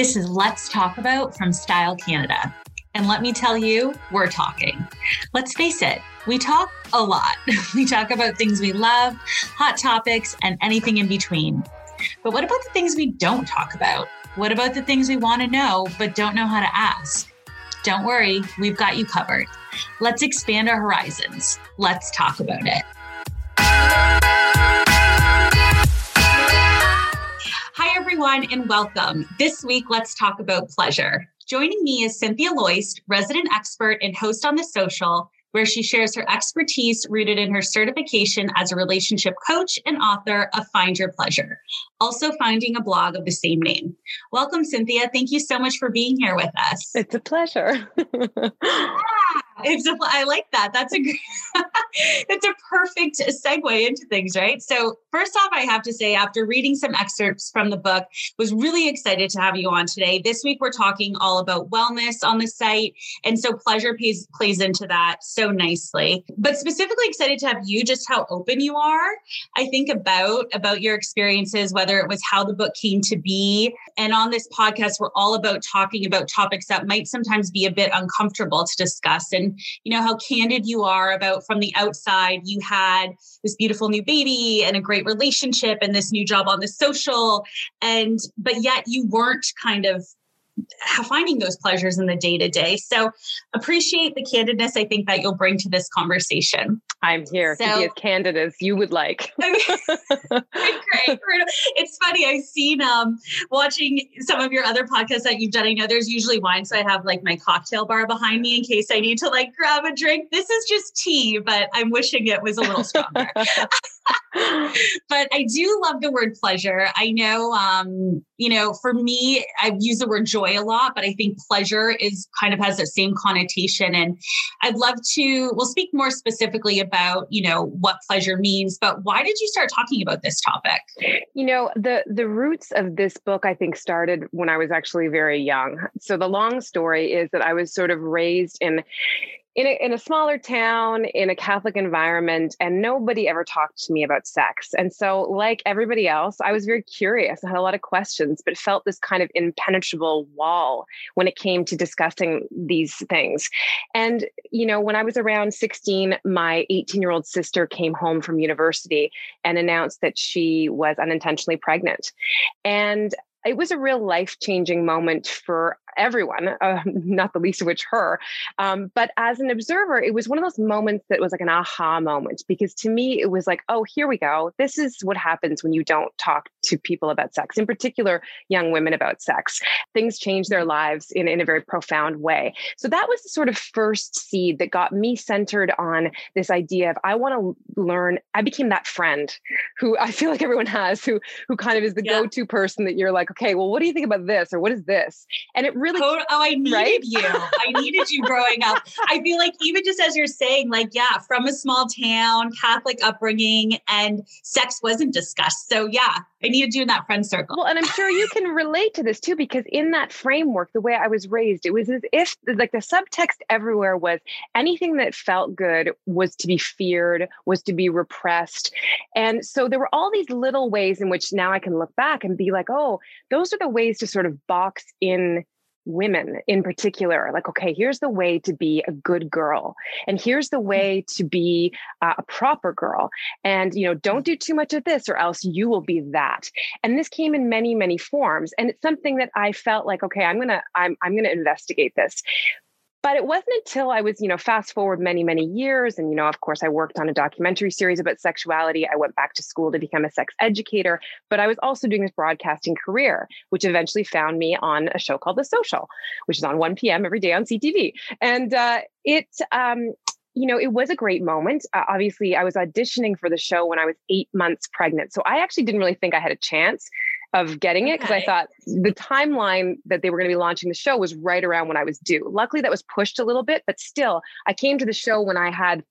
This is Let's Talk About from Style Canada. And let me tell you, we're talking. Let's face it, we talk a lot. we talk about things we love, hot topics, and anything in between. But what about the things we don't talk about? What about the things we want to know but don't know how to ask? Don't worry, we've got you covered. Let's expand our horizons. Let's talk about it. Hi, everyone, and welcome. This week, let's talk about pleasure. Joining me is Cynthia Loyst, resident expert and host on The Social, where she shares her expertise rooted in her certification as a relationship coach and author of Find Your Pleasure, also finding a blog of the same name. Welcome, Cynthia. Thank you so much for being here with us. It's a pleasure. it's a, I like that. That's a that's a perfect segue into things, right? So first off, I have to say, after reading some excerpts from the book, was really excited to have you on today. This week we're talking all about wellness on the site, and so pleasure plays plays into that so nicely. But specifically excited to have you just how open you are. I think about about your experiences, whether it was how the book came to be, and on this podcast, we're all about talking about topics that might sometimes be a bit uncomfortable to discuss and you know how candid you are about from the outside you had this beautiful new baby and a great relationship and this new job on the social and but yet you weren't kind of finding those pleasures in the day to day. So appreciate the candidness I think that you'll bring to this conversation. I'm here so, to be as candid as you would like. great. It's funny. I've seen um watching some of your other podcasts that you've done. I know there's usually wine, so I have like my cocktail bar behind me in case I need to like grab a drink. This is just tea, but I'm wishing it was a little stronger. but I do love the word pleasure. I know um, you know, for me, I've used the word joy a lot, but I think pleasure is kind of has that same connotation. And I'd love to, we'll speak more specifically about, you know, what pleasure means, but why did you start talking about this topic? You know, the the roots of this book, I think, started when I was actually very young. So the long story is that I was sort of raised in in a, in a smaller town in a catholic environment and nobody ever talked to me about sex. And so like everybody else i was very curious. I had a lot of questions but felt this kind of impenetrable wall when it came to discussing these things. And you know when i was around 16 my 18 year old sister came home from university and announced that she was unintentionally pregnant. And it was a real life changing moment for everyone, uh, not the least of which her. Um, but as an observer, it was one of those moments that was like an aha moment because to me, it was like, oh, here we go. This is what happens when you don't talk to people about sex, in particular, young women about sex. Things change their lives in, in a very profound way. So that was the sort of first seed that got me centered on this idea of I want to learn. I became that friend who I feel like everyone has, who who kind of is the yeah. go-to person that you're like, okay, well, what do you think about this or what is this? And it really oh, oh I needed right? you. I needed you growing up. I feel like even just as you're saying, like, yeah, from a small town, Catholic upbringing, and sex wasn't discussed. So yeah, I needed you in that friend circle. Well, and I'm sure you can relate to this too, because in that framework, the way I was raised, it was as if like the subtext everywhere was anything that felt good was to be feared, was to be repressed. And so there were all these little ways in which now I can look back and be like, oh, those are the ways to sort of box in women in particular like okay here's the way to be a good girl and here's the mm. way to be uh, a proper girl and you know don't do too much of this or else you will be that and this came in many many forms and it's something that i felt like okay i'm gonna i'm, I'm gonna investigate this but it wasn't until I was, you know, fast forward many, many years. And, you know, of course, I worked on a documentary series about sexuality. I went back to school to become a sex educator, but I was also doing this broadcasting career, which eventually found me on a show called The Social, which is on 1 p.m. every day on CTV. And uh, it, um, you know, it was a great moment. Uh, obviously, I was auditioning for the show when I was eight months pregnant. So I actually didn't really think I had a chance of getting it because okay. I thought the timeline that they were going to be launching the show was right around when I was due. Luckily, that was pushed a little bit, but still, I came to the show when I had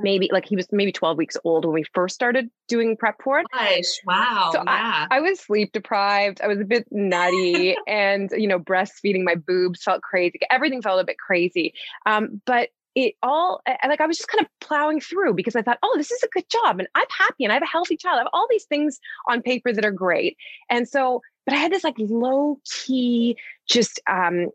maybe like he was maybe 12 weeks old when we first started doing prep for it. Gosh, wow. So yeah. I, I, was sleep deprived. I was a bit nutty and, you know, breastfeeding my boobs felt crazy. Everything felt a bit crazy. Um, but it all like I was just kind of plowing through because I thought, oh, this is a good job and I'm happy and I have a healthy child. I have all these things on paper that are great. And so but I had this like low key, just um,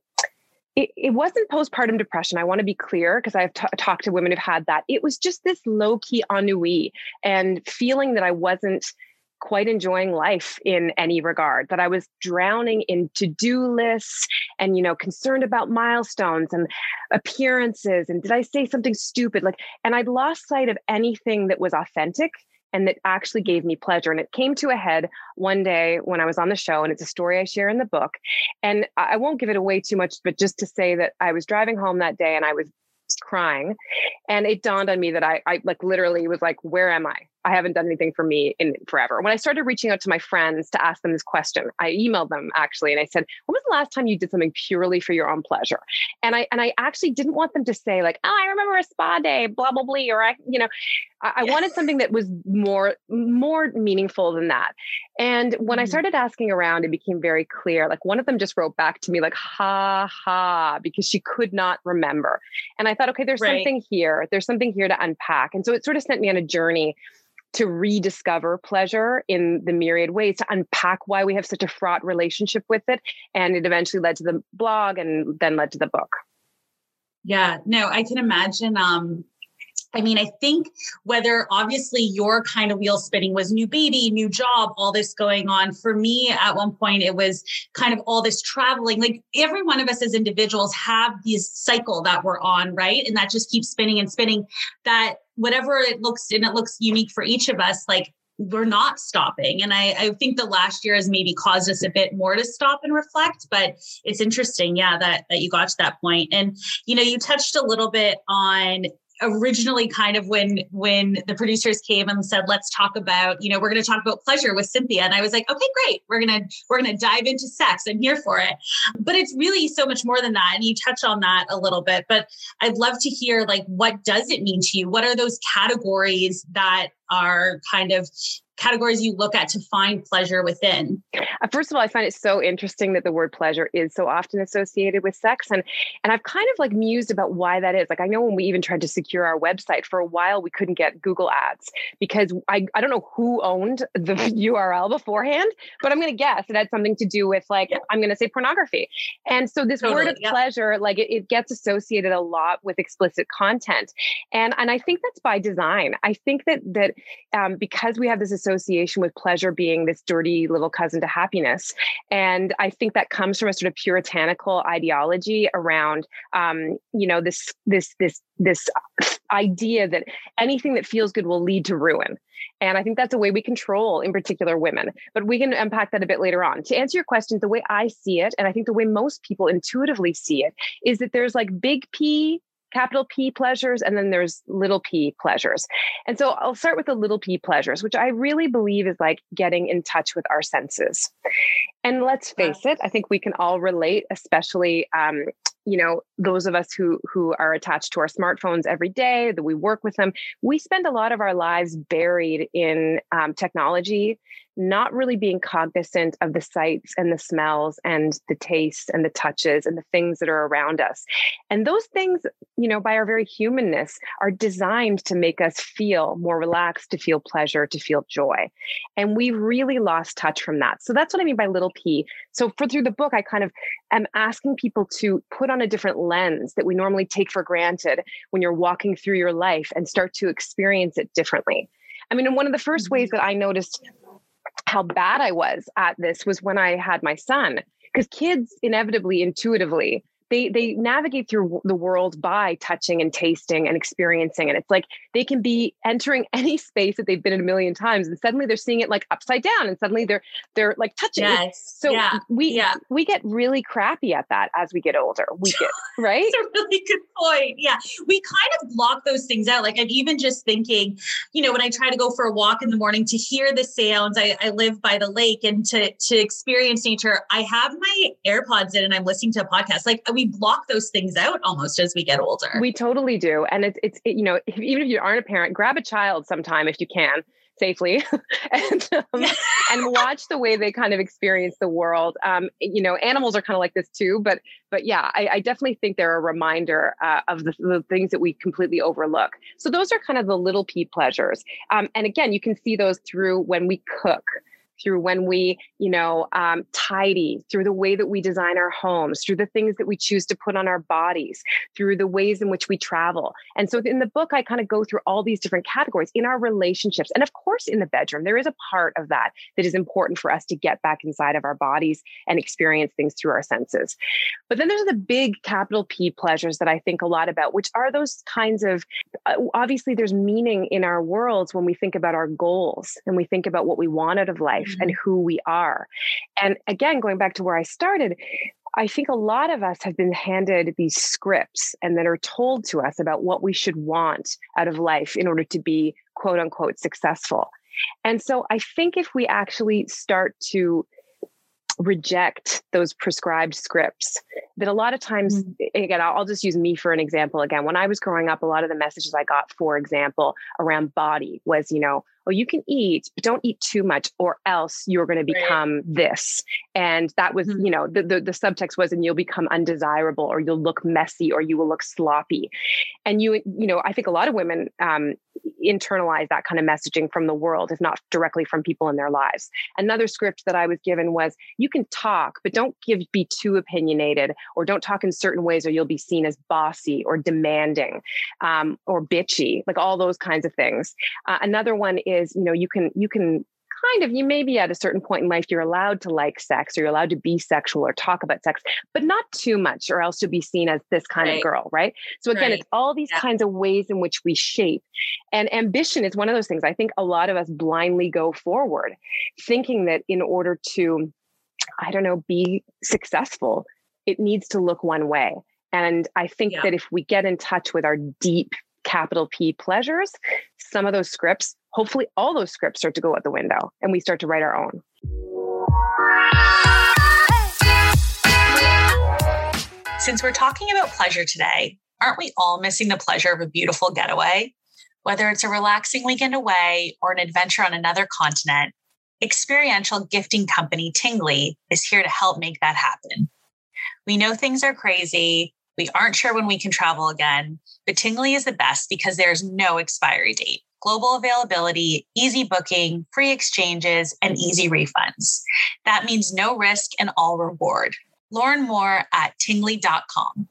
it, it wasn't postpartum depression. I want to be clear because I've t- talked to women who've had that. It was just this low key ennui and feeling that I wasn't quite enjoying life in any regard that i was drowning in to-do lists and you know concerned about milestones and appearances and did i say something stupid like and i'd lost sight of anything that was authentic and that actually gave me pleasure. And it came to a head one day when I was on the show, and it's a story I share in the book. And I won't give it away too much, but just to say that I was driving home that day and I was crying and it dawned on me that I, I like literally was like where am i I haven't done anything for me in forever. When I started reaching out to my friends to ask them this question, I emailed them actually and I said, "When was the last time you did something purely for your own pleasure?" And I and I actually didn't want them to say like, "Oh, I remember a spa day, blah blah blah," or I, you know, I, I wanted something that was more more meaningful than that. And when I mm-hmm. started asking around, it became very clear. Like one of them just wrote back to me like, "Ha ha," because she could not remember. And I thought, okay, there's right. something here. There's something here to unpack. And so it sort of sent me on a journey to rediscover pleasure in the myriad ways to unpack why we have such a fraught relationship with it and it eventually led to the blog and then led to the book yeah no i can imagine um I mean, I think whether obviously your kind of wheel spinning was new baby, new job, all this going on. For me, at one point, it was kind of all this traveling. Like every one of us as individuals have this cycle that we're on, right? And that just keeps spinning and spinning. That whatever it looks and it looks unique for each of us, like we're not stopping. And I, I think the last year has maybe caused us a bit more to stop and reflect, but it's interesting, yeah, that that you got to that point. And you know, you touched a little bit on originally kind of when when the producers came and said let's talk about you know we're going to talk about pleasure with cynthia. And i was like okay great. We're going to we're going to dive into sex. I'm here for it. But it's really so much more than that and you touch on that a little bit but i'd love to hear like what does it mean to you? What are those categories that are kind of categories you look at to find pleasure within? Uh, first of all, I find it so interesting that the word pleasure is so often associated with sex. And and I've kind of like mused about why that is. Like I know when we even tried to secure our website for a while, we couldn't get Google ads because I, I don't know who owned the URL beforehand, but I'm gonna guess it had something to do with like, yeah. I'm gonna say pornography. And so this totally, word of yeah. pleasure, like it, it gets associated a lot with explicit content. And and I think that's by design. I think that that um, because we have this association with pleasure being this dirty little cousin to happiness. And I think that comes from a sort of puritanical ideology around, um, you know, this, this, this, this idea that anything that feels good will lead to ruin. And I think that's a way we control, in particular, women. But we can unpack that a bit later on. To answer your question, the way I see it, and I think the way most people intuitively see it, is that there's like big P capital P pleasures, and then there's little p pleasures. And so I'll start with the little p pleasures, which I really believe is like getting in touch with our senses. And let's face it, I think we can all relate, especially um, you know those of us who who are attached to our smartphones every day that we work with them we spend a lot of our lives buried in um, technology not really being cognizant of the sights and the smells and the tastes and the touches and the things that are around us. And those things, you know, by our very humanness, are designed to make us feel more relaxed, to feel pleasure, to feel joy. And we've really lost touch from that. So that's what I mean by little p. So for through the book, I kind of am asking people to put on a different lens that we normally take for granted when you're walking through your life and start to experience it differently. I mean, one of the first ways mm-hmm. that I noticed how bad I was at this was when I had my son. Because kids inevitably, intuitively, they they navigate through the world by touching and tasting and experiencing and it's like they can be entering any space that they've been in a million times and suddenly they're seeing it like upside down and suddenly they're they're like touching yes. so yeah. we yeah. we get really crappy at that as we get older. We get right? That's a really good point. Yeah. We kind of block those things out. Like i'm even just thinking you know when i try to go for a walk in the morning to hear the sounds i, I live by the lake and to to experience nature i have my airpods in and i'm listening to a podcast. Like we block those things out almost as we get older. We totally do. And it's, it's it, you know, if, even if you aren't a parent, grab a child sometime if you can safely. And um, and watch the way they kind of experience the world. Um, you know animals are kind of like this too but but yeah i, I definitely think they're a reminder uh, of the, the, things that we completely overlook. So those are kind of the little p pleasures. Um, and again you can see those through when we cook through when we, you know, um, tidy, through the way that we design our homes, through the things that we choose to put on our bodies, through the ways in which we travel. And so in the book, I kind of go through all these different categories in our relationships. And of course, in the bedroom, there is a part of that that is important for us to get back inside of our bodies and experience things through our senses. But then there's the big capital P pleasures that I think a lot about, which are those kinds of uh, obviously there's meaning in our worlds when we think about our goals and we think about what we want out of life mm-hmm. and who we are. And again, going back to where I started, I think a lot of us have been handed these scripts and that are told to us about what we should want out of life in order to be quote unquote successful. And so I think if we actually start to reject those prescribed scripts that a lot of times mm-hmm. again I'll, just use me for an example again when i was growing up a lot of the messages i got for example around body was you know oh, you can eat, but don't eat too much, or else you're going to become right. this. And that was, mm-hmm. you know, the, the, the subtext was, and you'll become undesirable, or you'll look messy, or you will look sloppy. And you, you know, I think a lot of women um, internalize that kind of messaging from the world, if not directly from people in their lives. Another script that I was given was, you can talk, but don't give be too opinionated, or don't talk in certain ways, or you'll be seen as bossy or demanding um, or bitchy, like all those kinds of things. Uh, another one is is you know you can you can kind of you may be at a certain point in life you're allowed to like sex or you're allowed to be sexual or talk about sex but not too much or else you'll be seen as this kind right. of girl right so again right. it's all these yeah. kinds of ways in which we shape and ambition is one of those things i think a lot of us blindly go forward thinking that in order to i don't know be successful it needs to look one way and i think yeah. that if we get in touch with our deep capital P pleasures, some of those scripts, hopefully all those scripts start to go out the window and we start to write our own. Since we're talking about pleasure today, aren't we all missing the pleasure of a beautiful getaway? Whether it's a relaxing weekend away or an adventure on another continent, experiential gifting company Tinggly is here to help make that happen. We know things are crazy, we aren't sure when we can travel again, but Tinggly is the best because there's no expiry date. Global availability, easy booking, free exchanges, and easy refunds. That means no risk and all reward. Learn more at tinggly.com.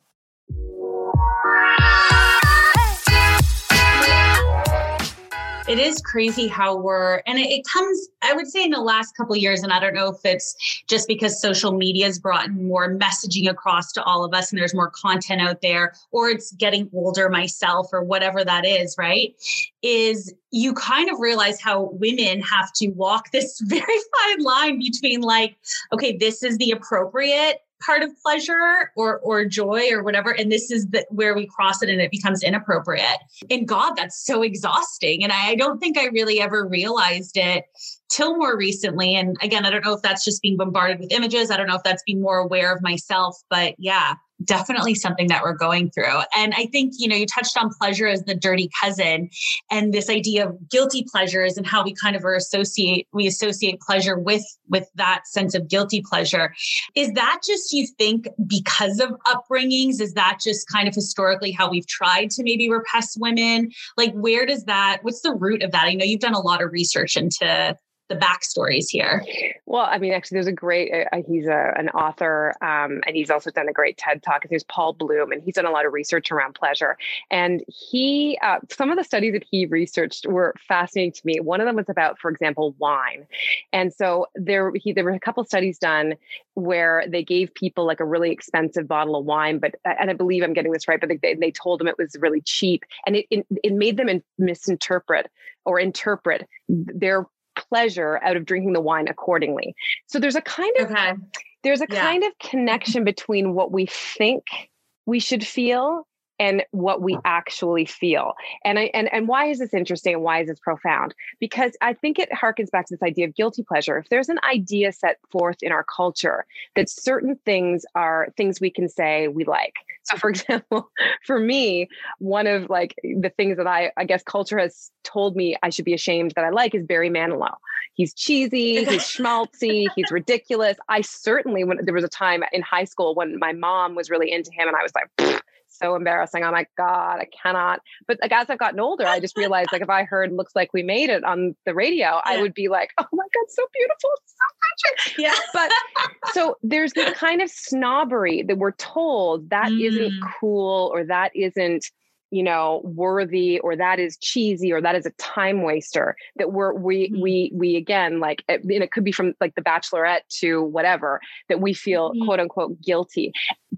it is crazy how we're and it, it, comes i would say in the last couple years and i don't know if it's just because social media has brought more messaging across to all of us and there's more content out there or it's getting older myself or whatever that is right? Is you kind of realize how women have to walk this very fine line between like okay this is the appropriate part of pleasure or or joy or whatever and this is the, where we cross it and it becomes inappropriate. And god that's so exhausting and I, I don't think i really ever realized it till more recently and again i don't know if that's just being bombarded with images i don't know if that's being more aware of myself but yeah definitely something that we're going through. And I think, you know, you touched on pleasure as the dirty cousin and this idea of guilty pleasures and how we kind of associate, we associate pleasure with, with that sense of guilty pleasure. Is that just, you think, because of upbringings? Is that just kind of historically how we've tried to maybe repress women? Like, where does that, what's the root of that? I know you've done a lot of research into the backstories here? Well, I mean, actually, there's a great, uh, uh, he's a, an author um, and he's also done a great TED talk. There's Paul Bloom and he's done a lot of research around pleasure. And he, uh, some of the studies that he researched were fascinating to me. One of them was about, for example, wine. And so there, he, there were a couple studies done where they gave people like a really expensive bottle of wine, but, uh, and I believe I'm getting this right, but they, they told them it was really cheap and it, it, it made them misinterpret or interpret their pleasure out of drinking the wine accordingly. So there's a kind of okay. there's a yeah. kind of connection between what we think we should feel and what we actually feel. And I and and why is this interesting and why is this profound? Because I think it harkens back to this idea of guilty pleasure. If there's an idea set forth in our culture that certain things are things we can say we like. So for example, for me, one of like the things that I I guess culture has told me I should be ashamed that I like is Barry Manilow. He's cheesy, he's schmaltzy, he's ridiculous. I certainly when there was a time in high school when my mom was really into him and I was like so embarrassing. I'm like, God, I cannot. But like as I've gotten older, I just realized like if I heard looks like we made it on the radio, yeah. I would be like, oh my God, so beautiful. So Yeah. But so there's this kind of snobbery that we're told that mm. not cool or that isn't you know worthy or that is cheesy or that is a time waster that we're we mm-hmm. we we again like and it could be from like the bachelorette to whatever that we feel mm-hmm. quote unquote guilty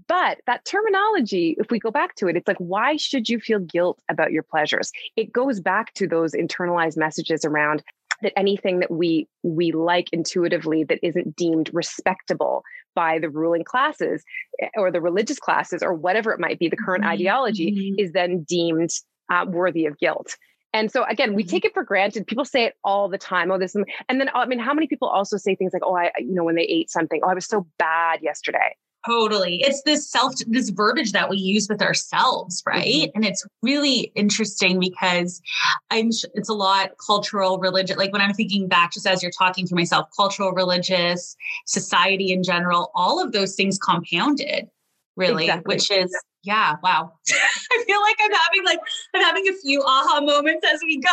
but that terminology if we go back to it it's like why should you feel guilt about your pleasures it goes back to those internalized messages around that anything that we we like intuitively that isn't deemed respectable by the ruling classes eh, or the religious classes or whatever it might be, the current mm-hmm. ideology mm-hmm. is then deemed uh, worthy of guilt. And so again, we mm-hmm. take it for granted. People say it all the time. Oh, this, and then I mean, how many people also say things like, "Oh, I, you know, when they ate something, oh, I was so bad yesterday." Totally. It's this self, this verbiage that we use with ourselves, right? Mm-hmm. And it's really interesting because I'm, it's a lot cultural, religious. Like when I'm thinking back, just as you're talking to myself, cultural, religious, society in general, all of those things compounded, really, exactly. which is yeah, wow. I feel like I'm having like I'm having a few aha moments as we go.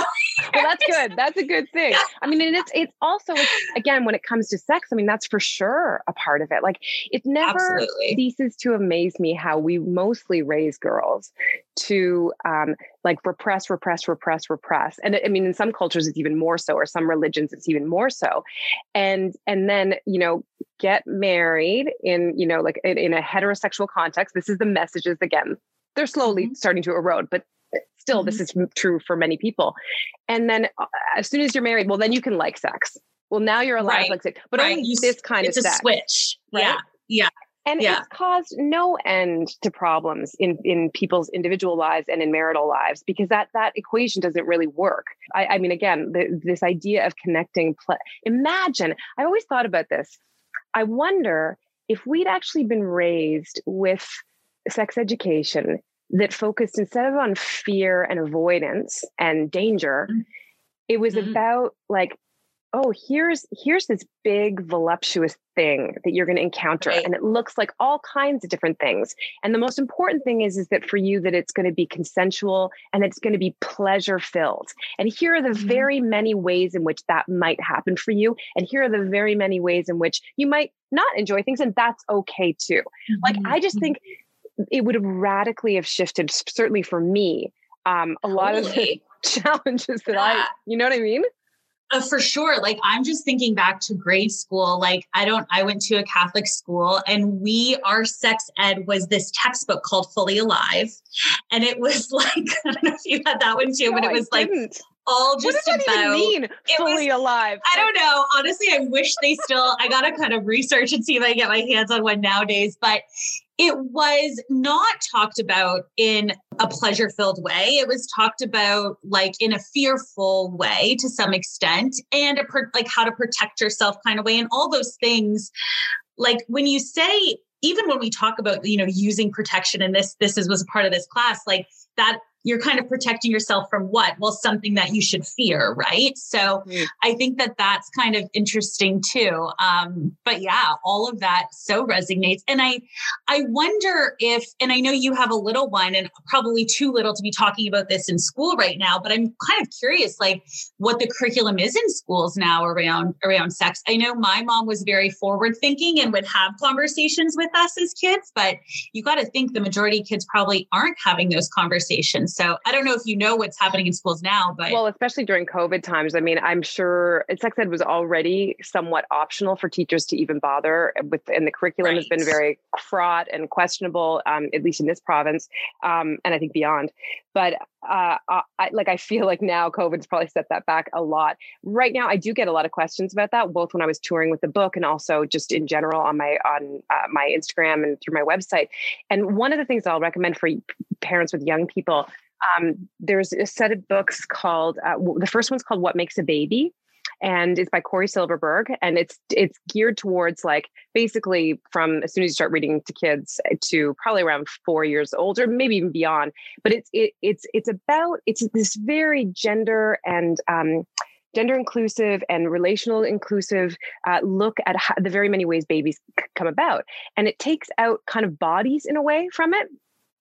well, that's good. That's a good thing. I mean, and it's it's also again when it comes to sex. I mean, that's for sure a part of it. Like it never Absolutely. ceases to amaze me how we mostly raise girls to um, like repress, repress, repress, repress. And I mean, in some cultures it's even more so, or some religions it's even more so. And and then you know get married in you know like in, in a heterosexual context. This is the messages again. They're slowly mm-hmm. starting to erode, but still mm-hmm. this is true for many people. And then uh, as soon as you're married, well, then you can like sex. Well, now you're allowed right. to like sex, but right. only you, this kind of sex. Switch. Right? Yeah. Yeah. And yeah. it's caused no end to problems in, in people's individual lives and in marital lives because that that equation doesn't really work. I, I mean, again, the, this idea of connecting. Pl- Imagine, I always thought about this. I wonder if we'd actually been raised with sex education that focused instead of on fear and avoidance and danger, mm-hmm. it was mm-hmm. about like oh here's here's this big voluptuous thing that you're going to encounter right. and it looks like all kinds of different things and the most important thing is is that for you that it's going to be consensual and it's going to be pleasure filled and here are the mm-hmm. very many ways in which that might happen for you and here are the very many ways in which you might not enjoy things and that's okay too mm-hmm. like i just mm-hmm. think it would have radically have shifted certainly for me um, a lot of the challenges that yeah. i you know what i mean uh, for sure. Like I'm just thinking back to grade school. Like I don't, I went to a Catholic school and we, our sex ed was this textbook called Fully Alive. And it was like, I don't know if you had that one too, no, but it was like, all just what does that about even mean fully was, alive i don't know honestly i wish they still i gotta kind of research and see if i get my hands on one nowadays but it was not talked about in a pleasure filled way. It was talked about like in a fearful way to some extent and a per- like how to protect yourself kind of way and all those things. Like when you say, even when we talk about, you know, using protection and this, this is, was a part of this class, like that you're kind of protecting yourself from what? Well, something that you should fear, right? So mm. I think that that's kind of interesting too. Um, but yeah, all of that so resonates. And I, I wonder if, and I know you have a little one and probably too little to be talking about this in school right now, but I'm kind of curious, like what the curriculum is in schools now around, around sex. I know my mom was very forward thinking and would have conversations with us as kids, but you got to think the majority of kids probably aren't having those conversations. So I don't know if you know what's happening in schools now, but well, especially during COVID times. I mean, I'm sure sex ed was already somewhat optional for teachers to even bother with, and the curriculum right. has been very fraught and questionable, um, at least in this province, um, and I think beyond. But uh, I, like I feel like now COVID's probably set that back a lot. Right now, I do get a lot of questions about that, both when I was touring with the book and also just in general on my on uh, my Instagram and through my website. And one of the things I'll recommend for parents with young people, um, there's a set of books called uh, the first one's called "What Makes a Baby." And it's by Cory Silverberg, and it's it's geared towards like basically from as soon as you start reading to kids to probably around four years old or maybe even beyond. But it's it, it's it's about it's this very gender and um, gender inclusive and relational inclusive uh, look at how, the very many ways babies c- come about, and it takes out kind of bodies in a way from it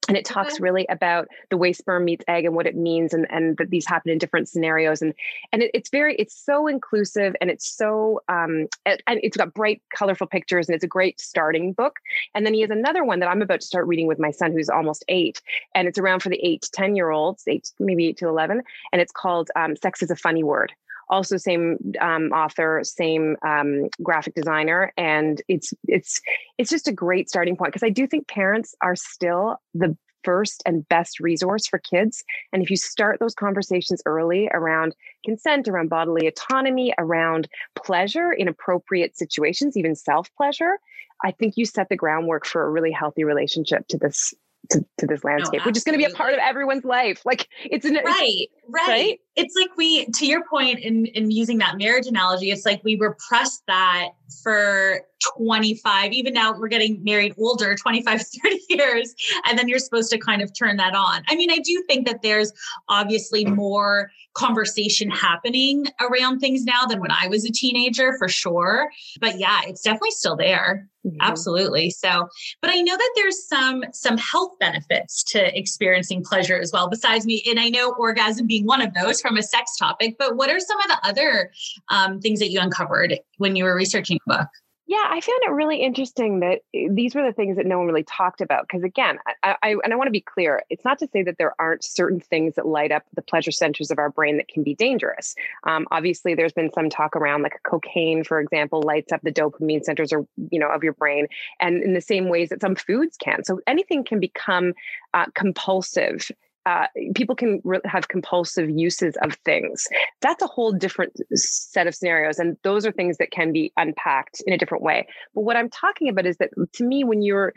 and it talks really about the way sperm meets egg and what it means and, and that these happen in different scenarios. And and it, it's very it's so inclusive and it's so um and it's got bright colorful pictures and it's a great starting book. And then he has another one that i'm about to start reading with my son who's almost eight. And it's around for the eight to ten year olds eight maybe eight to 11 and it's called um, sex is a funny word also same um, author same um, graphic designer and it's it's it's just a great starting point because i do think parents are still the first and best resource for kids and if you start those conversations early around consent around bodily autonomy around pleasure in appropriate situations even self pleasure i think you set the groundwork for a really healthy relationship to this to, to this landscape, no, which is going to be a part of everyone's life. Like it's an, right, right, right. It's like we, to your point in in using that marriage analogy, it's like we repressed that for 25, even now we're getting married older, 25, 30 years, and then you're supposed to kind of turn that on. I mean, I do think that there's obviously more conversation happening around things now than when I was a teenager for sure. But yeah, it's definitely still there. Mm-hmm. Absolutely. So, but I know that there's some some health benefits to experiencing pleasure as well besides me and I know orgasm being one of those from a sex topic, but what are some of the other um, things that you uncovered when you were researching the book? Yeah, I found it really interesting that eh, these were the things that no one really talked about. Because again, I, I and I want to be clear, it's not to say that there aren't certain things that light up the pleasure centers of our brain that can be dangerous. Um, obviously, there's been some talk around like cocaine, for example, lights up the dopamine centers or you know of your brain, and in the same ways that some foods can. So anything can become uh, compulsive uh, people can re- have compulsive uses of things. That's a whole different set of scenarios. And those are things that can be unpacked in a different way. But what I'm talking about is that to me, when you're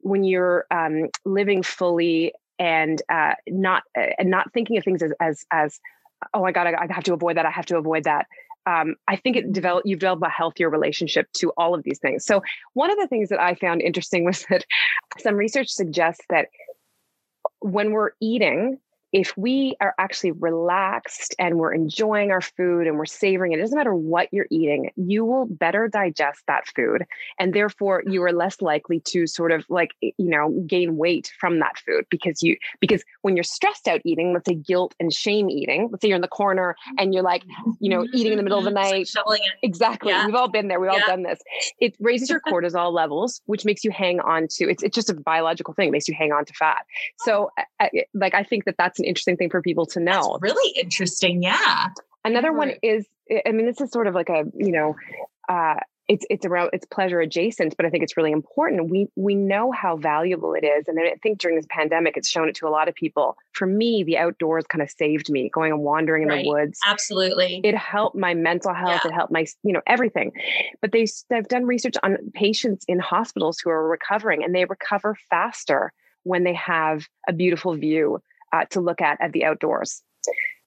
when you're um, living fully and uh, not uh, and not thinking of things as as as oh my god I, I have to avoid that I have to avoid that um, I think it develop you've developed a healthier relationship to all of these things. So one of the things that I found interesting was that some research suggests that when we're eating, if we are actually relaxed and we're enjoying our food and we're savoring it, it doesn't matter what you're eating, you will better digest that food. And therefore you are less likely to sort of like, you know, gain weight from that food because you, because when you're stressed out eating, let's say guilt and shame eating, let's say you're in the corner and you're like, you know, eating in the middle of the night. Like exactly. Yeah. We've all been there. We've yeah. all done this. It raises your cortisol levels, which makes you hang on to, it's, it's just a biological thing. It makes you hang on to fat. So I, like, I think that that's an interesting thing for people to know. That's really interesting. Yeah. Another one is, I mean, this is sort of like a, you know, uh, it's it's around it's pleasure adjacent, but I think it's really important. We we know how valuable it is, and I think during this pandemic, it's shown it to a lot of people. For me, the outdoors kind of saved me. Going and wandering in right. the woods, absolutely, it helped my mental health. Yeah. It helped my you know everything. But they they've done research on patients in hospitals who are recovering, and they recover faster when they have a beautiful view uh, to look at at the outdoors.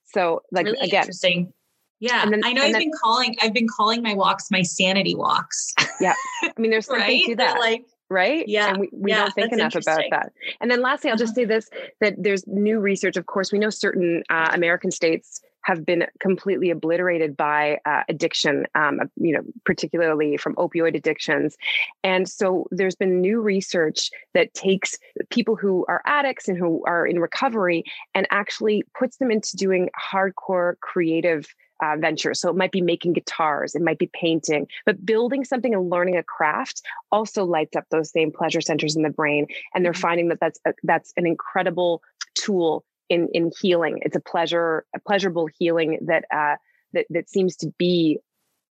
So, like really again, interesting. Yeah, then, I know. I've then, been calling. I've been calling my walks my sanity walks. yeah, I mean, there's something right? to that. They're like right? Yeah. And we, we yeah, don't think enough about that. And then lastly, I'll just uh-huh. say this that there's new research. Of course, we know certain uh, American states have been completely obliterated by uh, addiction, um, you know, particularly from opioid addictions. And so there's been new research that takes people who are addicts and who are in recovery and actually puts them into doing hardcore creative uh, venture. So it might be making guitars, it might be painting, but building something and learning a craft also lights up those same pleasure centers in the brain. And they're mm-hmm. finding that that's a, that's an incredible tool in in healing. It's a pleasure, a pleasurable healing that uh, that that seems to be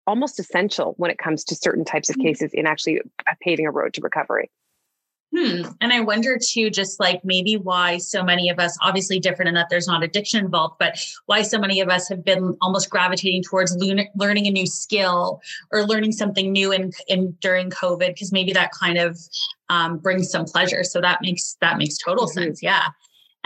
almost essential when it comes to certain types of mm-hmm. cases in actually paving a road to recovery. Hmm. And I wonder too, just like maybe why so many of us, obviously different in that there's not addiction involved, but why so many of us have been almost gravitating towards learning a new skill or learning something new in, in during COVID, because maybe that kind of um, brings some pleasure. So that makes that makes total mm-hmm. sense. Yeah.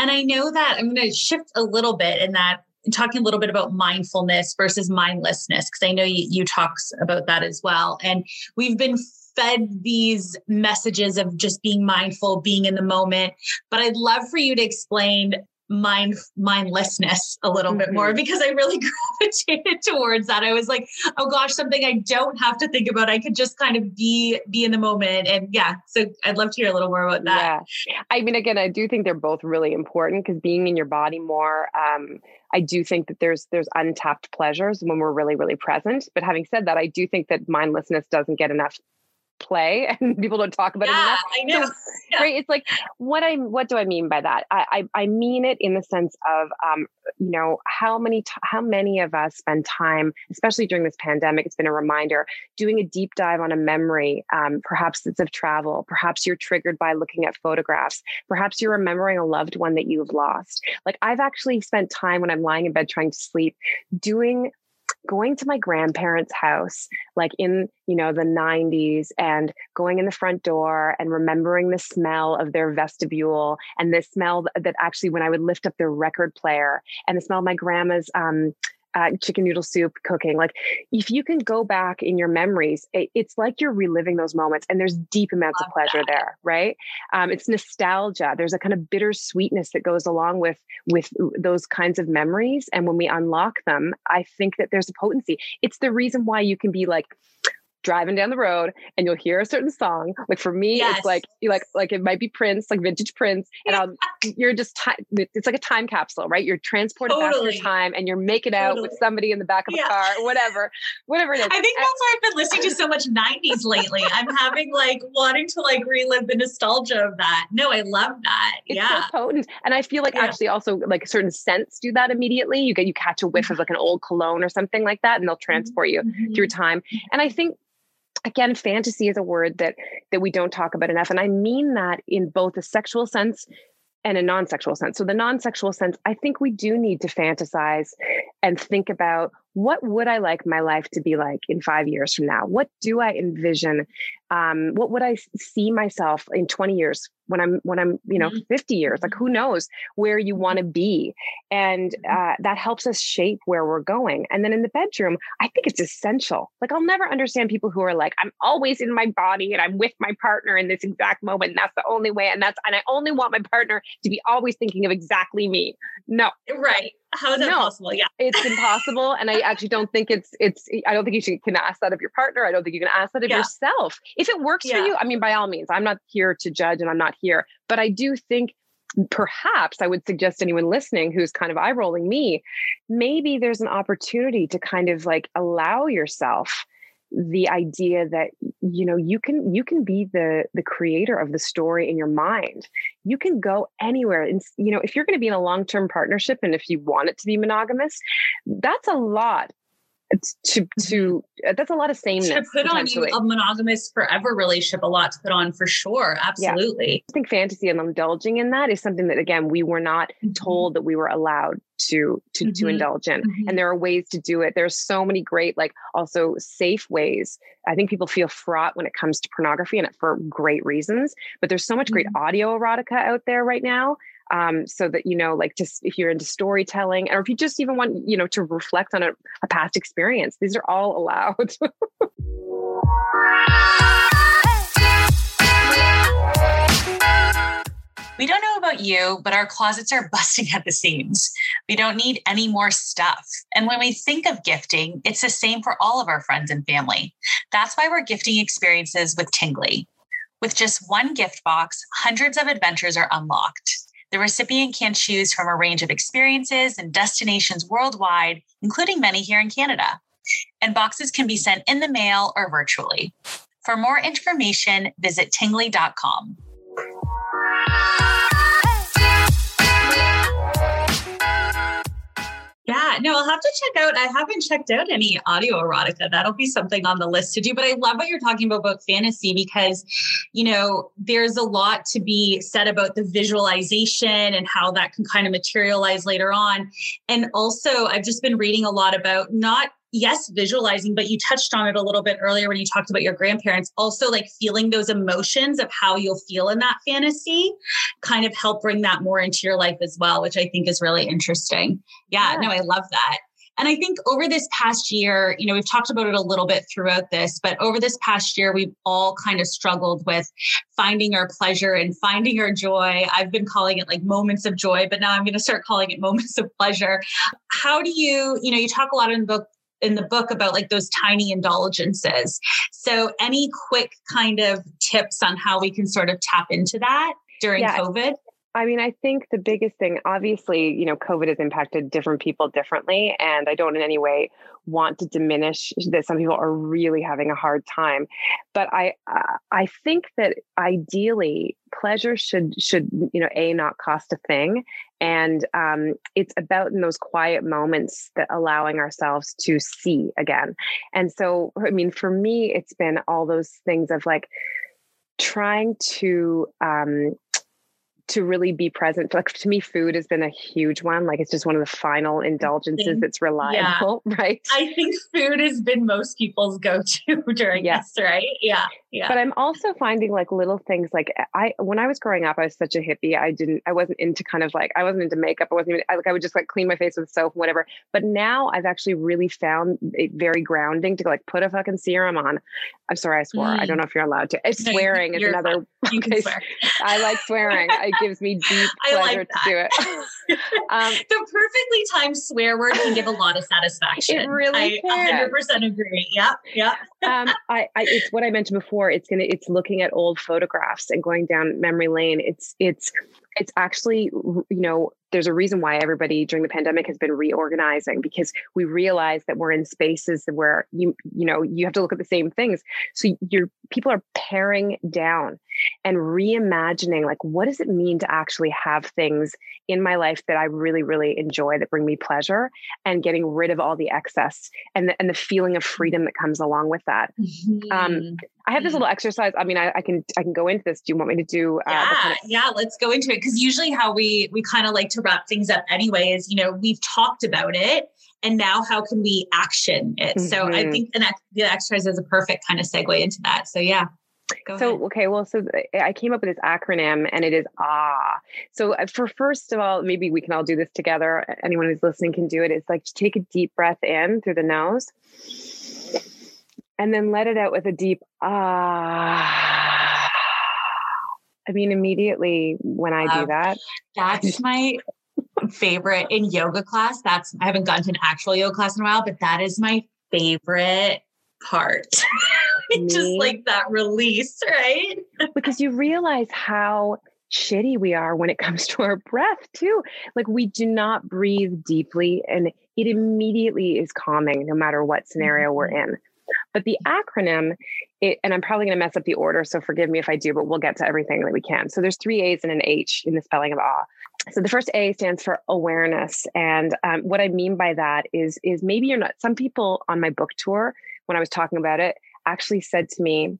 And I know that I'm going to shift a little bit in that talking a little bit about mindfulness versus mindlessness because I know you, you talk about that as well. And we've been fed these messages of just being mindful, being in the moment. But I'd love for you to explain mind mindlessness a little mm-hmm. bit more mm-hmm. because I really gravitated towards that. I was like, oh gosh, something I don't have to think about. I could just kind of be be in the moment. And yeah, so I'd love to hear a little more about that. Yeah. I mean, again, I do think they're both really important because being in your body more, um, I do think that there's there's untapped pleasures when we're really, really present. But having said that, I do think that mindlessness doesn't get enough play and people don't talk about yeah, it enough. I know. yeah. Right. It's like what I what do I mean by that? I I, I mean it in the sense of um, you know, how many t- how many of us spend time, especially during this pandemic, it's been a reminder, doing a deep dive on a memory. Um, perhaps it's of travel, perhaps you're triggered by looking at photographs, perhaps you're remembering a loved one that you've lost. Like I've actually spent time when I'm lying in bed trying to sleep doing going to my grandparents' house, like in, you know, the 90s, and going in the front door and remembering the smell of their vestibule and the smell that actually, when I would lift up their record player and the smell of my grandma's um, uh, chicken noodle soup cooking. Like, if you can go back in your memories, it, it's like you're reliving those moments, and there's deep amounts Love of pleasure that. there, right? Um, it's nostalgia. There's a kind of bittersweetness that goes along with with those kinds of memories, and when we unlock them, I think that there's a potency. It's the reason why you can be like driving down the road and you'll hear a certain song. Like for me, yes. it's like you like like it might be Prince, like vintage Prince, and I'll, you're just it's like a time capsule, right? You're transported totally. back in time and you're making out totally. with somebody in the back of yeah. a car, whatever, whatever it is. I think that's why I've been listening to so much '90s lately. I'm having like wanting to like relive the nostalgia of that. No, I love that. It's yeah, so potent, and I feel like yeah. actually also like certain scents do that immediately. You get you catch a whiff of mm-hmm. like an old cologne or something like that, and they'll transport you mm-hmm. through time. And I think again fantasy is a word that that we don't talk about enough and i mean that in both a sexual sense and a non-sexual sense. So the non-sexual sense i think we do need to fantasize and think about what would i like my life to be like in five years from now? What do i envision um, what would i see myself in 20 years when i'm when i'm you know mm-hmm. 50 years like who knows where you want to be and mm-hmm. uh, that helps us shape where we're going and then in the bedroom i think it's essential like i'll never understand people who are like i'm always in my body and i'm with my partner in this exact moment and that's the only way and that's and i only want my partner to be always thinking of exactly me no right how is that no, possible? Yeah. It's impossible. And I actually don't think it's it's I don't think you should, can ask that of your partner. I don't think you can ask that of yeah. yourself. If it works yeah. for you, I mean by all means. I'm not here to judge and I'm not here, but I do think perhaps I would suggest anyone listening who's kind of eye rolling me, maybe there's an opportunity to kind of like allow yourself the idea that you know you can you can be the the creator of the story in your mind you can go anywhere and you know if you're going to be in a long-term partnership and if you want it to be monogamous that's a lot to to mm-hmm. uh, that's a lot of sameness to put on you a monogamous forever relationship a lot to put on for sure absolutely yeah. i think fantasy and indulging in that is something that again we were not mm-hmm. told that we were allowed to to mm-hmm. to indulge in mm-hmm. and there are ways to do it there's so many great like also safe ways i think people feel fraught when it comes to pornography and it for great reasons but there's so much great mm-hmm. audio erotica out there right now um, so that you know like just if you're into storytelling or if you just even want you know to reflect on a, a past experience these are all allowed We don't know about you, but our closets are busting at the seams. We don't need any more stuff. And when we think of gifting, it's the same for all of our friends and family. That's why we're gifting experiences with Tinggly. With just one gift box, hundreds of adventures are unlocked. The recipient can choose from a range of experiences and destinations worldwide, including many here in Canada. And boxes can be sent in the mail or virtually. For more information, visit tinggly.com. Yeah, no, I'll have to check out. I haven't checked out any audio erotica. That'll be something on the list to do. But I love what you're talking about about fantasy because, you know, there's a lot to be said about the visualization and how that can kind of materialize later on. And also, I've just been reading a lot about not yes, visualizing, but you touched on it a little bit earlier when you talked about your grandparents. Also, like feeling those emotions of how you'll feel in that fantasy kind of help bring that more into your life as well, which I think is really interesting. Yeah, yeah. no, I love that. And I think over this past year, you know, we've talked about it a little bit throughout this, but over this past year, we've all kind of struggled with finding our pleasure and finding our joy. I've been calling it like moments of joy, but now I'm going to start calling it moments of pleasure. How do you, you know, you talk a lot in the book in the book about like those tiny indulgences. So any quick kind of tips on how we can sort of tap into that during yeah, COVID? I mean, I think the biggest thing, obviously, you know, COVID has impacted different people differently. And I don't in any way want to diminish that some people are really having a hard time. But I, uh, I think that ideally pleasure should, should, you know, A, not cost a thing. And um, it's about in those quiet moments that allowing ourselves to see again. And so, I mean, for me, it's been all those things of like, trying to um, to really be present. Like to me, food has been a huge one. Like it's just one of the final indulgences that's reliable, yeah. right? I think food has been most people's go-to during yes. this, right? Yeah. Yeah. But I'm also finding like little things like I when I was growing up, I was such a hippie. I didn't I wasn't into kind of like I wasn't into makeup. I wasn't even I, like I would just like clean my face with soap and whatever. But now I've actually really found it very grounding to like put a fucking serum on. I'm sorry, I swore. Mm. I don't know if you're allowed to. Swearing is another. I like swearing. it gives me deep pleasure like to do it. um, the perfectly timed swear word can give a lot of satisfaction. It really I 100% agree. Yeah, yeah. um, I, I, it's what I mentioned before. It's gonna. It's looking at old photographs and going down memory lane. It's it's it's actually you know there's a reason why everybody during the pandemic has been reorganizing because we realize that we're in spaces where you you know you have to look at the same things. So your people are paring down and reimagining like what does it mean to actually have things in my life that I really really enjoy that bring me pleasure and getting rid of all the excess and the, and the feeling of freedom that comes along with that? Um, mm-hmm. um, I have this little exercise. I mean, I, I, can I can go into this. Do you want me to do? Uh, yeah, kind of- yeah. Let's go into it because usually how we we kind of like to wrap things up anyway is you know we've talked about it and now how can we action it? Mm-hmm. So I mm-hmm. think the, the exercise is a perfect kind of segue into that. So yeah. Go so ahead. okay, well, so I came up with this acronym, and it is ah. So uh, for first of all, maybe we can all do this together. Anyone who's listening can do it. It's like to take a deep breath in through the nose, and then let it out with a deep ah. I mean, immediately when I do that, that's my favorite in yoga class. That's I haven't gone to an actual yoga class in a while, but that is my favorite part. Just like that release, right? because you realize how shitty we are when it comes to our breath too. Like we do not breathe deeply and it immediately is calming no matter what scenario mm-hmm. we're in. But the acronym, it, and I'm probably going to mess up the order, so forgive me if I do, but we'll get to everything that we can. So there's three A's and an H in the spelling of awe. So the first A stands for awareness, and um, what I mean by that is is maybe you're not. Some people on my book tour, when I was talking about it, actually said to me,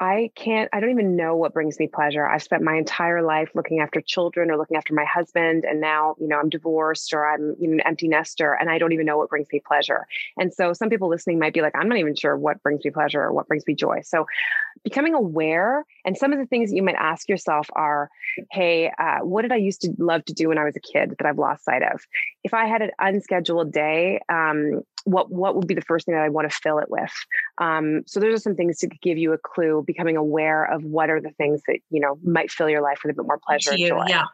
I can't, I don't even know what brings me pleasure. I've spent my entire life looking after children or looking after my husband. And now, you know, I'm divorced or I'm you know, an empty nester and I don't even know what brings me pleasure. And so some people listening might be like, I'm not even sure what brings me pleasure or what brings me joy. So becoming aware and some of the things that you might ask yourself are, hey, uh, what did I used to love to do when I was a kid that I've lost sight of? If I had an unscheduled day, um, what what would be the first thing that I want to fill it with? Um, so those are some things to give you a clue. Becoming aware of what are the things that you know might fill your life with a bit more pleasure and joy. Yeah.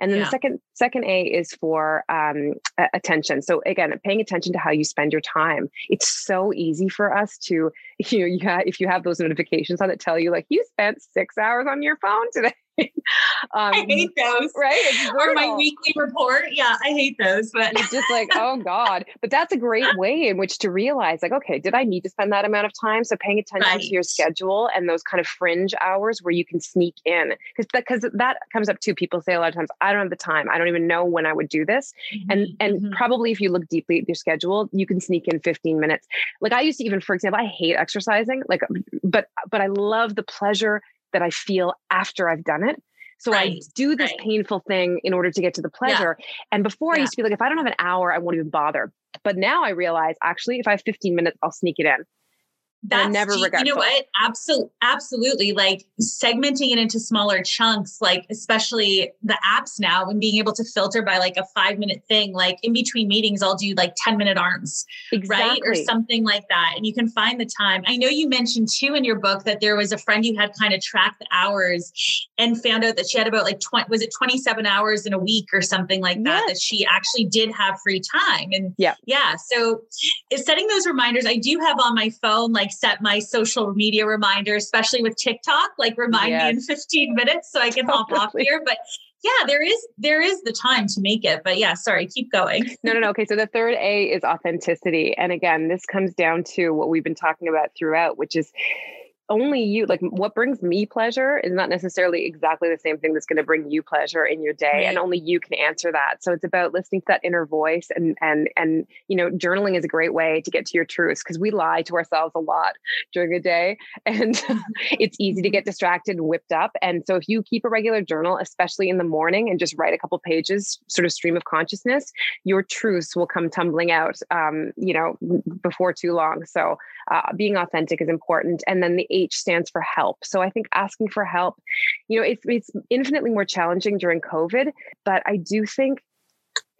And then yeah. the second second A is for um, attention. So again, paying attention to how you spend your time. It's so easy for us to, you know, you have, if you have those notifications on that tell you like you spent six hours on your phone today. um, I hate those. Right? Or my weekly report. Yeah, I hate those. But it's just like, oh God. But that's a great way in which to realize, like, okay, did I need to spend that amount of time? So paying attention right. to your schedule and those kind of fringe hours where you can sneak in. Because because that comes up too. People say a lot of times, I don't have the time. I don't even know when I would do this. Mm-hmm. And and mm-hmm. probably if you look deeply at your schedule, you can sneak in 15 minutes. Like I used to even, for example, I hate exercising, like, but but I love the pleasure that I feel after I've done it. So right. I do this right. painful thing in order to get to the pleasure. Yeah. And before yeah. I used to be like, if I don't have an hour, I won't even bother. But now I realize actually, if I have 15 minutes, I'll sneak it in. That's never regretful. You know what? Absolutely, absolutely. Like segmenting it into smaller chunks, like especially the apps now, and being able to filter by like a five minute thing. Like in between meetings, I'll do like ten minute arms, exactly. right, or something like that. And you can find the time. I know you mentioned too in your book that there was a friend you had kind of tracked the hours and found out that she had about like twenty was it twenty seven hours in a week or something like that. Yes. That she actually did have free time. And yeah, yeah. So setting those reminders, I do have on my phone like set my social media reminder, especially with TikTok, like remind yes. me in 15 minutes so I can hop off here. But yeah, there is there is the time to make it. But yeah, sorry, keep going. no, no, no. Okay. So the third A is authenticity. And again, this comes down to what we've been talking about throughout, which is only you like what brings me pleasure is not necessarily exactly the same thing that's going to bring you pleasure in your day right. and only you can answer that. So it's about listening to that inner voice and and and you know journaling is a great way to get to your truths because we lie to ourselves a lot during a day and it's easy to get distracted and whipped up and so if you keep a regular journal especially in the morning and just write a couple pages sort of stream of consciousness your truths will come tumbling out um, you know before too long. So uh, being authentic is important and then the H stands for help. So I think asking for help, you know, it's, it's infinitely more challenging during COVID, but I do think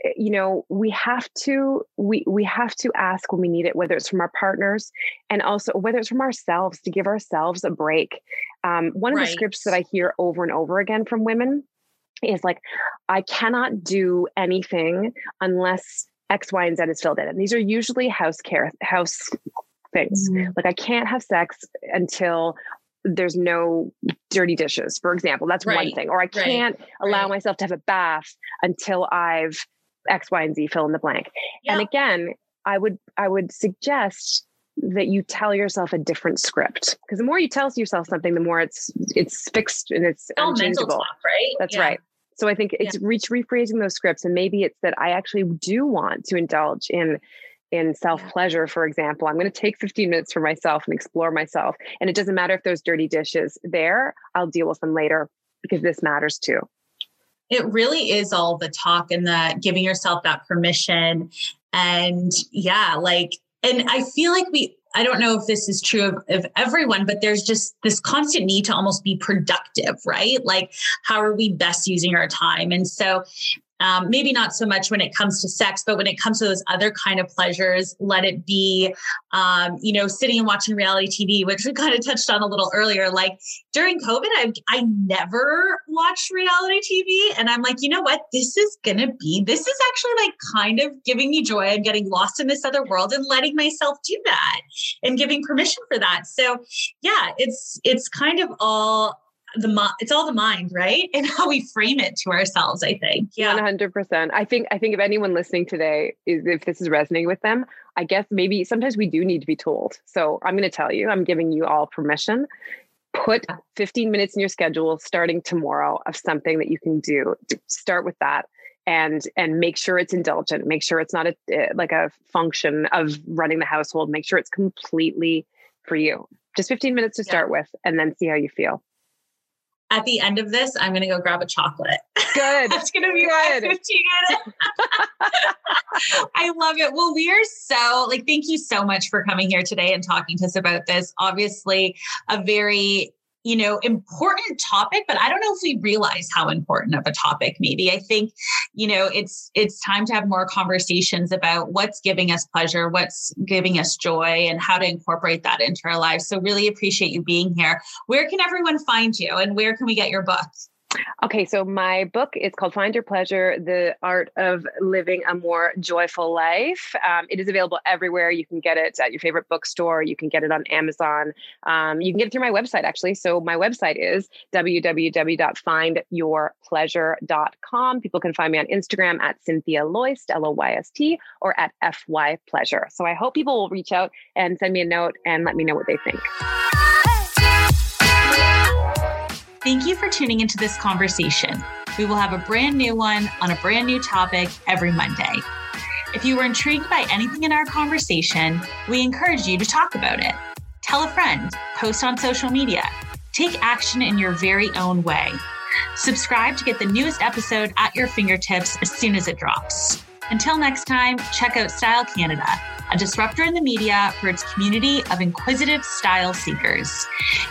eh, you know we have to we we have to ask when we need it whether it's from our partners and also whether it's from ourselves to give ourselves a break um, one of right. the scripts that i hear over and over again from women is like i cannot do anything unless x y and z is filled in and these are usually house care house things. Mm-hmm. Like I can't have sex until there's no dirty dishes, for example. That's right. one thing. Or I can't right. allow right. myself to have a bath until I've X, Y, and Z fill in the blank. And again, I would I would suggest that you tell yourself a different script because the more you tell yourself something, the more it's it's fixed and it's All unchangeable. Talk, right? That's yeah. right. So I think it's yeah. reach rephrasing those scripts, and maybe it's that I actually do want to indulge in in self pleasure, for example, I'm going to take 15 minutes for myself and explore myself. And it doesn't matter if those dirty dishes there, I'll deal with them later because this matters too. It really is all the talk and the giving yourself that permission. And yeah, like, and I feel like we, I don't know if this is true of, of, everyone, but there's just this constant need to almost be productive, right? Like, how are we best using our time? And so um, maybe not so much when it comes to sex, but when it comes to those other kind of pleasures, let it be, um, you know, sitting and watching reality TV, which we kind of touched on a little earlier. Like during COVID, I I never watched reality TV, and I'm like, you know what, this is gonna be, this is actually like kind of giving me joy and getting lost in this other world and letting myself do that and giving permission for that. So yeah, it's it's kind of all the it's all the mind right? And how we frame it to ourselves i think. Yeah. 100% i think i think if anyone listening today is if this is resonating with them i guess maybe sometimes we do need to be told. So i'm going to tell you i'm giving you all permission. Put 15 minutes in your schedule starting tomorrow of something that you can do. Start with that and and make sure it's indulgent. Make sure it's not a eh, like a function of running the household. Make sure it's completely for you. Just 15 minutes to start yeah. with and then see how you feel at the end of this, I'm going to go grab a chocolate. Good. That's going to be good. 15. I love it. Well, we are so like, thank you so much for coming here today and talking to us about this. Obviously, a very you know, important topic, but I don't know if we realize how important of a topic maybe. I think, you know, it's it's time to have more conversations about what's giving us pleasure, what's giving us joy, and how to incorporate that into our lives. So really appreciate you being here. Where can everyone find you and where can we get your book? Okay, so my book is called Find Your Pleasure The Art of Living a More Joyful Life. Um, it is available everywhere. You can get it at your favorite bookstore, you can get it on Amazon. Um, you can get it through my website, actually. So, my website is www.findyourpleasure.com. People can find me on Instagram at Cynthia Loyst, L O Y S T, or at FY Pleasure. So, I hope people will reach out and send me a note and let me know what they think. Thank you for tuning into this conversation. We will have a brand new one on a brand new topic every Monday. If you were intrigued by anything in our conversation, we encourage you to talk about it. Tell a friend, post on social media, take action in your very own way. Subscribe to get the newest episode at your fingertips as soon as it drops. Until next time, check out Style Canada, a disruptor in the media for its community of inquisitive style seekers.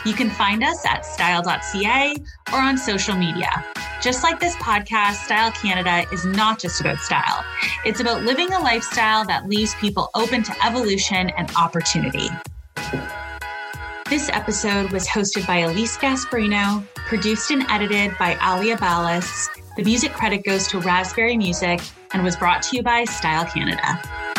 You can find us at style.ca or on social media. Just like this podcast, Style Canada is not just about style, it's about living a lifestyle that leaves people open to evolution and opportunity. This episode was hosted by Elise Gasparino, produced and edited by Alia Ballas. The music credit goes to Raspberry Music and was brought to you by Style Canada.